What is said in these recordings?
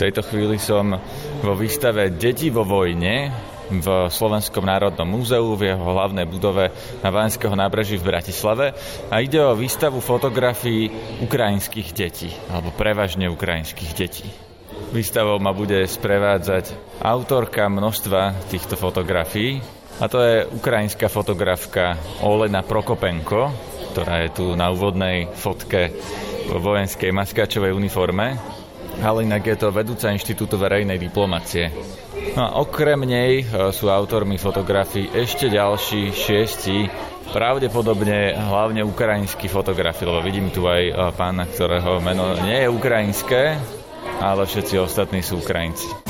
tejto chvíli som vo výstave Deti vo vojne v Slovenskom národnom múzeu v jeho hlavnej budove na Vánskeho nábreží v Bratislave a ide o výstavu fotografií ukrajinských detí, alebo prevažne ukrajinských detí. Výstavou ma bude sprevádzať autorka množstva týchto fotografií a to je ukrajinská fotografka Olena Prokopenko, ktorá je tu na úvodnej fotke v vojenskej maskáčovej uniforme ale inak je to vedúca Inštitútu verejnej diplomacie. No a okrem nej e, sú autormi fotografií ešte ďalší šiesti, pravdepodobne hlavne ukrajinskí fotografi, lebo vidím tu aj e, pána, ktorého meno nie je ukrajinské, ale všetci ostatní sú Ukrajinci.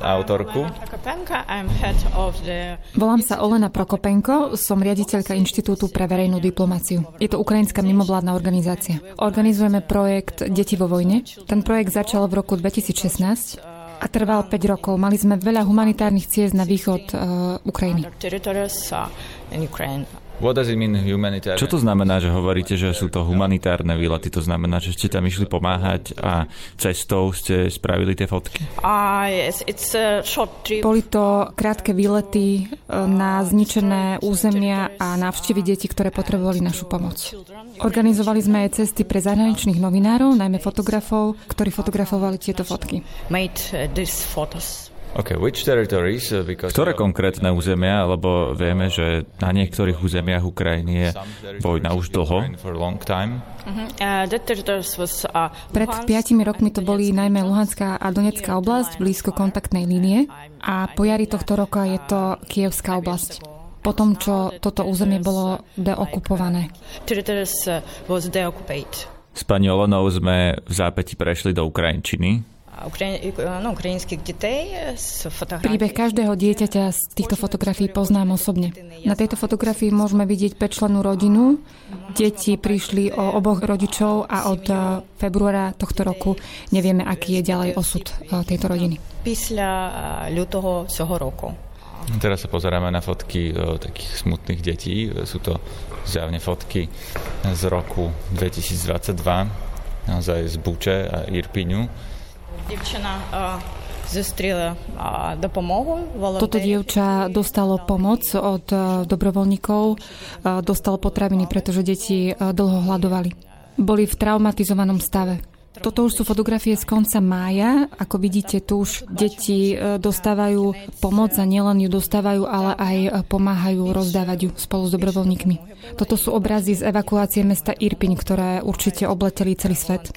autorku. Volám sa Olena Prokopenko, som riaditeľka Inštitútu pre verejnú diplomáciu. Je to ukrajinská mimovládna organizácia. Organizujeme projekt Deti vo vojne. Ten projekt začal v roku 2016 a trval 5 rokov. Mali sme veľa humanitárnych ciest na východ uh, Ukrajiny. Čo to znamená, že hovoríte, že sú to humanitárne výlety? To znamená, že ste tam išli pomáhať a cestou ste spravili tie fotky? Boli to krátke výlety e, na zničené územia a návštevy detí, ktoré potrebovali našu pomoc. Organizovali sme aj cesty pre zahraničných novinárov, najmä fotografov, ktorí fotografovali tieto fotky. Uh, Ktoré konkrétne územia, lebo vieme, že na niektorých územiach Ukrajiny je vojna už dlho. Mhm. Uh, Pred piatimi rokmi to boli najmä Luhanská a Donetská oblasť blízko kontaktnej línie a po jari tohto roka je to Kievská oblasť po tom, čo toto územie bolo deokupované. S pani Olonou sme v zápäti prešli do Ukrajinčiny. Eh, no, ukrajinských detí z fotografií. Príbeh každého dieťaťa z týchto fotografií poznám osobne. Na tejto fotografii môžeme vidieť 5 rodinu. Deti prišli o oboch rodičov a od eh, februára tohto roku nevieme, aký je ďalej osud eh, tejto rodiny. Písľa ľutoho toho roku. Teraz sa pozeráme na fotky takých smutných detí. Sú to zjavne fotky z roku 2022, naozaj z Buče a Irpiňu Дівчина зустріла допомогу. Toto dievča dostalo pomoc od dobrovoľníkov, dostalo potraviny, pretože deti dlho hľadovali. Boli v traumatizovanom stave. Toto už sú fotografie z konca mája. Ako vidíte, tu už deti e, dostávajú pomoc a nielen ju dostávajú, ale aj e, pomáhajú rozdávať ju spolu s dobrovoľníkmi. Toto sú obrazy z evakuácie mesta Irpiň, ktoré určite obleteli celý svet.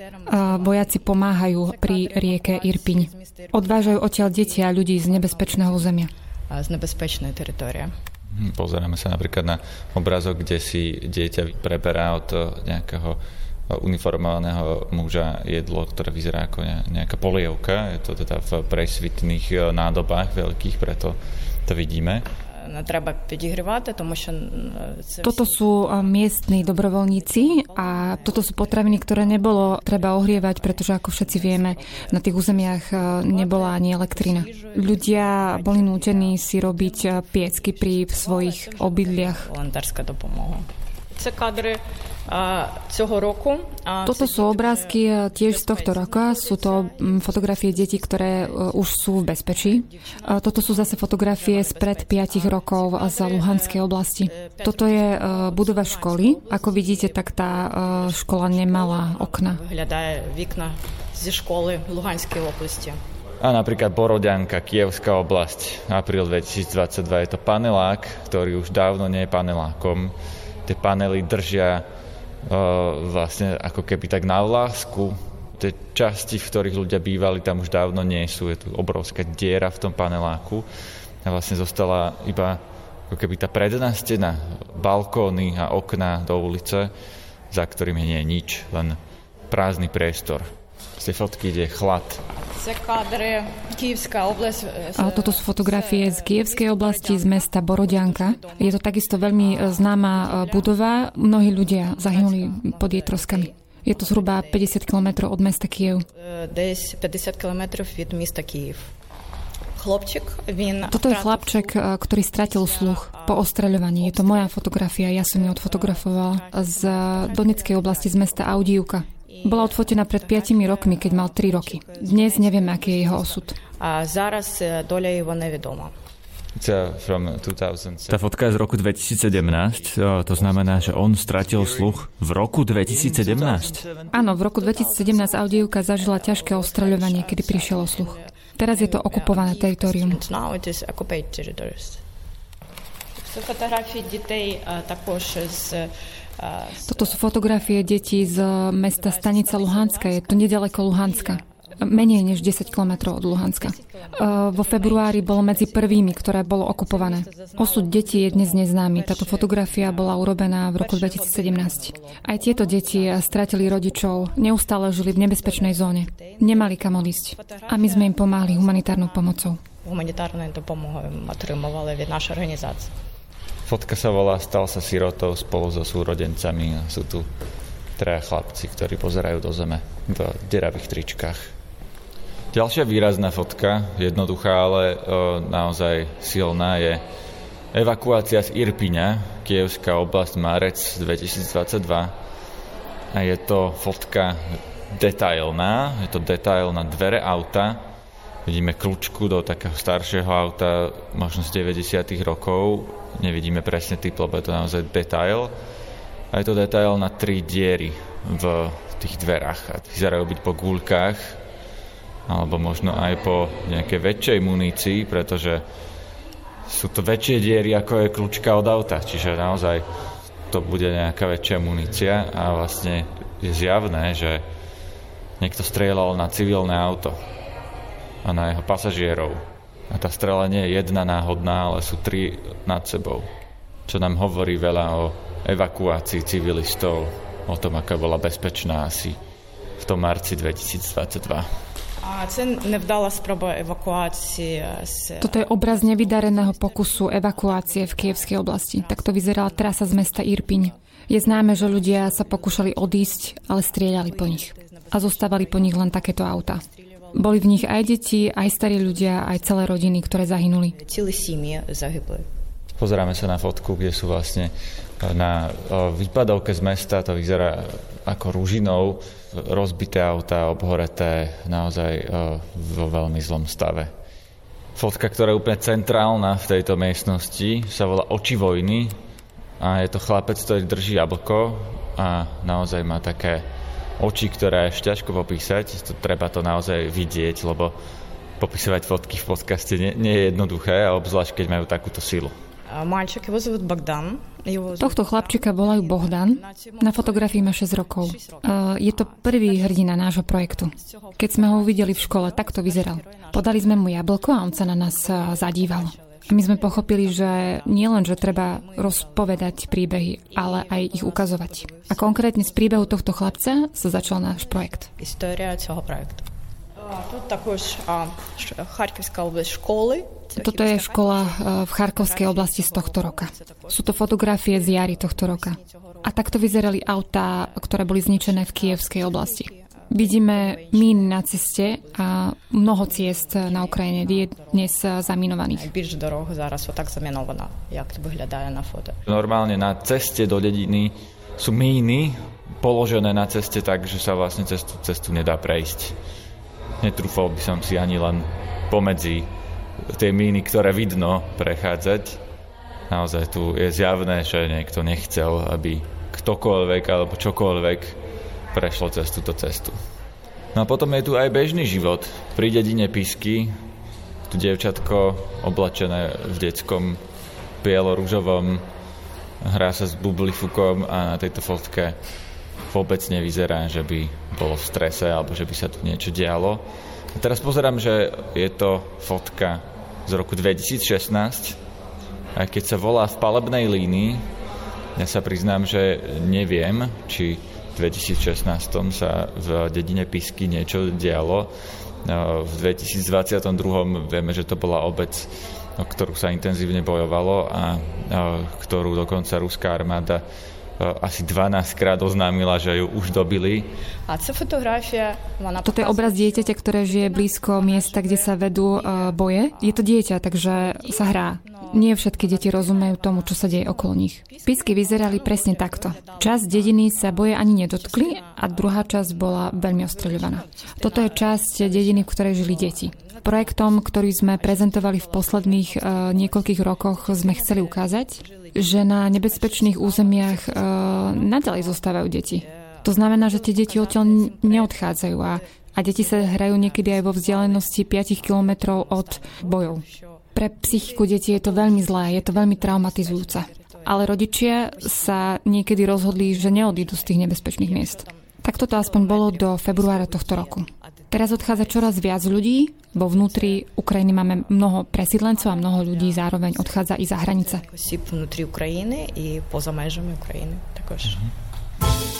Vojaci pomáhajú pri rieke Irpiň. Odvážajú odtiaľ deti a ľudí z nebezpečného územia. Z nebezpečnej teritorie. Hm, pozeráme sa napríklad na obrazok, kde si dieťa preberá od nejakého uniformovaného muža jedlo, ktoré vyzerá ako nejaká polievka. Je to teda v presvitných e, nádobách veľkých, preto to vidíme. Treba Toto sú e, miestni dobrovoľníci a toto sú potraviny, ktoré nebolo treba ohrievať, pretože ako všetci vieme, na tých územiach e, nebola ani elektrina. Ľudia boli nútení si robiť piecky pri svojich obydliach. Це кадри roku. toto sú obrázky e, tiež z tohto roka. Sú to fotografie detí, ktoré e, už sú v bezpečí. Toto sú zase fotografie spred 5 rokov z Luhanskej oblasti. Toto je budova školy. Ako vidíte, tak tá škola nemala okna. ze školy Luhanskej oblasti. A napríklad Borodianka, Kievská oblasť, apríl 2022. Je to panelák, ktorý už dávno nie je panelákom. Tie panely držia vlastne ako keby tak na vlásku. Tie časti, v ktorých ľudia bývali, tam už dávno nie sú. Je tu obrovská diera v tom paneláku a vlastne zostala iba ako keby tá predná stena, balkóny a okná do ulice, za ktorými nie je nič, len prázdny priestor. Z tej fotky ide chlad. A toto sú fotografie z Kievskej oblasti, z mesta Borodianka. Je to takisto veľmi známa budova. Mnohí ľudia zahynuli pod jej troskami. Je to zhruba 50 km od mesta Kiev. 50 km od mesta Kiev. Toto je chlapček, ktorý stratil sluch po ostreľovaní. Je to moja fotografia, ja som ju odfotografovala z Donetskej oblasti, z mesta Audiuka. Bola odfotená pred 5 rokmi, keď mal 3 roky. Dnes nevieme, aký je jeho osud. A зараз доля його невідома. Tá fotka je z roku 2017, to znamená, že on stratil sluch v roku 2017? Áno, v roku 2017 Audievka zažila ťažké ostreľovanie, kedy prišiel o sluch. Teraz je to okupované teritorium. Toto sú fotografie detí z mesta Stanica Luhanska. Je to nedaleko Luhanska menej než 10 km od Luhanska. E, vo februári bolo medzi prvými, ktoré bolo okupované. Osud detí je dnes neznámy. Táto fotografia bola urobená v roku 2017. Aj tieto deti stratili rodičov, neustále žili v nebezpečnej zóne. Nemali kam odísť. A my sme im pomáhali humanitárnou pomocou. Humanitárnu pomoc отримували від našej organizácie. Fotka sa volá Stal sa sirotou spolu so súrodencami a sú tu traja chlapci, ktorí pozerajú do zeme v deravých tričkách. Ďalšia výrazná fotka, jednoduchá, ale o, naozaj silná, je evakuácia z Irpiňa, Kievská oblasť, Marec 2022. A je to fotka detailná, je to detail dvere auta. Vidíme kľúčku do takého staršieho auta, možno z 90. rokov. Nevidíme presne typ, lebo je to naozaj detail. A je to detail na tri diery v tých dverách. A vyzerajú byť po gúľkach, alebo možno aj po nejakej väčšej munícii, pretože sú to väčšie diery, ako je kľúčka od auta, čiže naozaj to bude nejaká väčšia munícia a vlastne je zjavné, že niekto strieľal na civilné auto a na jeho pasažierov. A tá strela nie je jedna náhodná, ale sú tri nad sebou. Čo nám hovorí veľa o evakuácii civilistov, o tom, aká bola bezpečná asi v tom marci 2022. Це невдала спроба евакуації з Toto je obraz nevydareného pokusu evakuácie v Kievskej oblasti. Takto vyzerala trasa z mesta Irpiň. Je známe, že ľudia sa pokúšali odísť, ale strieľali po nich. A zostávali po nich len takéto auta. Boli v nich aj deti, aj starí ľudia, aj celé rodiny, ktoré zahynuli. Cíli símie zahybli. Pozeráme sa na fotku, kde sú vlastne na výpadovke z mesta, to vyzerá ako rúžinou, rozbité auta, obhoreté, naozaj e, vo veľmi zlom stave. Fotka, ktorá je úplne centrálna v tejto miestnosti, sa volá Oči vojny a je to chlapec, ktorý drží jablko a naozaj má také oči, ktoré je ťažko popísať. To, treba to naozaj vidieť, lebo popisovať fotky v podcaste nie, nie je jednoduché, a obzvlášť keď majú takúto silu. Мальчик, его зовут Богдан. Tohto chlapčika volajú Bohdan. Na fotografii má 6 rokov. Je to prvý hrdina nášho projektu. Keď sme ho uvideli v škole, tak to vyzeral. Podali sme mu jablko a on sa na nás zadíval. My sme pochopili, že nielen, že treba rozpovedať príbehy, ale aj ich ukazovať. A konkrétne z príbehu tohto chlapca sa začal náš projekt. História toho projektu. Toto je škola e, v Charkovskej oblasti z tohto roka. Sú to fotografie z jary tohto roka. A takto vyzerali autá, ktoré boli zničené v Kievskej oblasti. Vidíme mín na ceste a mnoho ciest na Ukrajine je dnes zaminovaných. Більш дорог зараз отак замінована, як виглядає на фото. Normálne na ceste do dediny sú míny položené na ceste tak, že sa vlastne cestu, cestu nedá prejsť netrúfal by som si ani len pomedzi tie míny, ktoré vidno prechádzať. Naozaj tu je zjavné, že niekto nechcel, aby ktokoľvek alebo čokoľvek prešlo cez túto cestu. No a potom je tu aj bežný život. Pri dedine Pisky, tu dievčatko oblačené v detskom bielo-rúžovom, hrá sa s bublifukom a na tejto fotke vôbec nevyzerá, že by bolo v strese alebo že by sa tu niečo dialo. A teraz pozerám, že je to fotka z roku 2016, aj keď sa volá v palebnej línii, ja sa priznám, že neviem, či 2016 sa v dedine Pisky niečo dialo. V 2022 vieme, že to bola obec, o ktorú sa intenzívne bojovalo a ktorú dokonca ruská armáda asi 12 krát oznámila, že ju už dobili. A fotografia, Toto je obraz dieťaťa, ktoré žije blízko miesta, kde sa vedú boje. Je to dieťa, takže sa hrá. Nie všetky deti rozumejú tomu, čo sa deje okolo nich. Písky vyzerali presne takto. Časť dediny sa boje ani nedotkli a druhá časť bola veľmi ostreľovaná. Toto je časť dediny, v ktorej žili deti. Projektom, ktorý sme prezentovali v posledných uh, niekoľkých rokoch, sme chceli ukázať, že na nebezpečných územiach uh, nadalej zostávajú deti. To znamená, že tie deti odtiaľ neodchádzajú a, a deti sa hrajú niekedy aj vo vzdialenosti 5 kilometrov od bojov pre psychiku detí je to veľmi zlé, je to veľmi traumatizujúce. Ale rodičia sa niekedy rozhodli, že neodídu z tých nebezpečných miest. Tak toto aspoň bolo do februára tohto roku. Teraz odchádza čoraz viac ľudí, vo vnútri Ukrajiny máme mnoho presídlencov a mnoho ľudí zároveň odchádza i za hranice. Vnútri Ukrajiny i poza Ukrajiny takož. Mhm.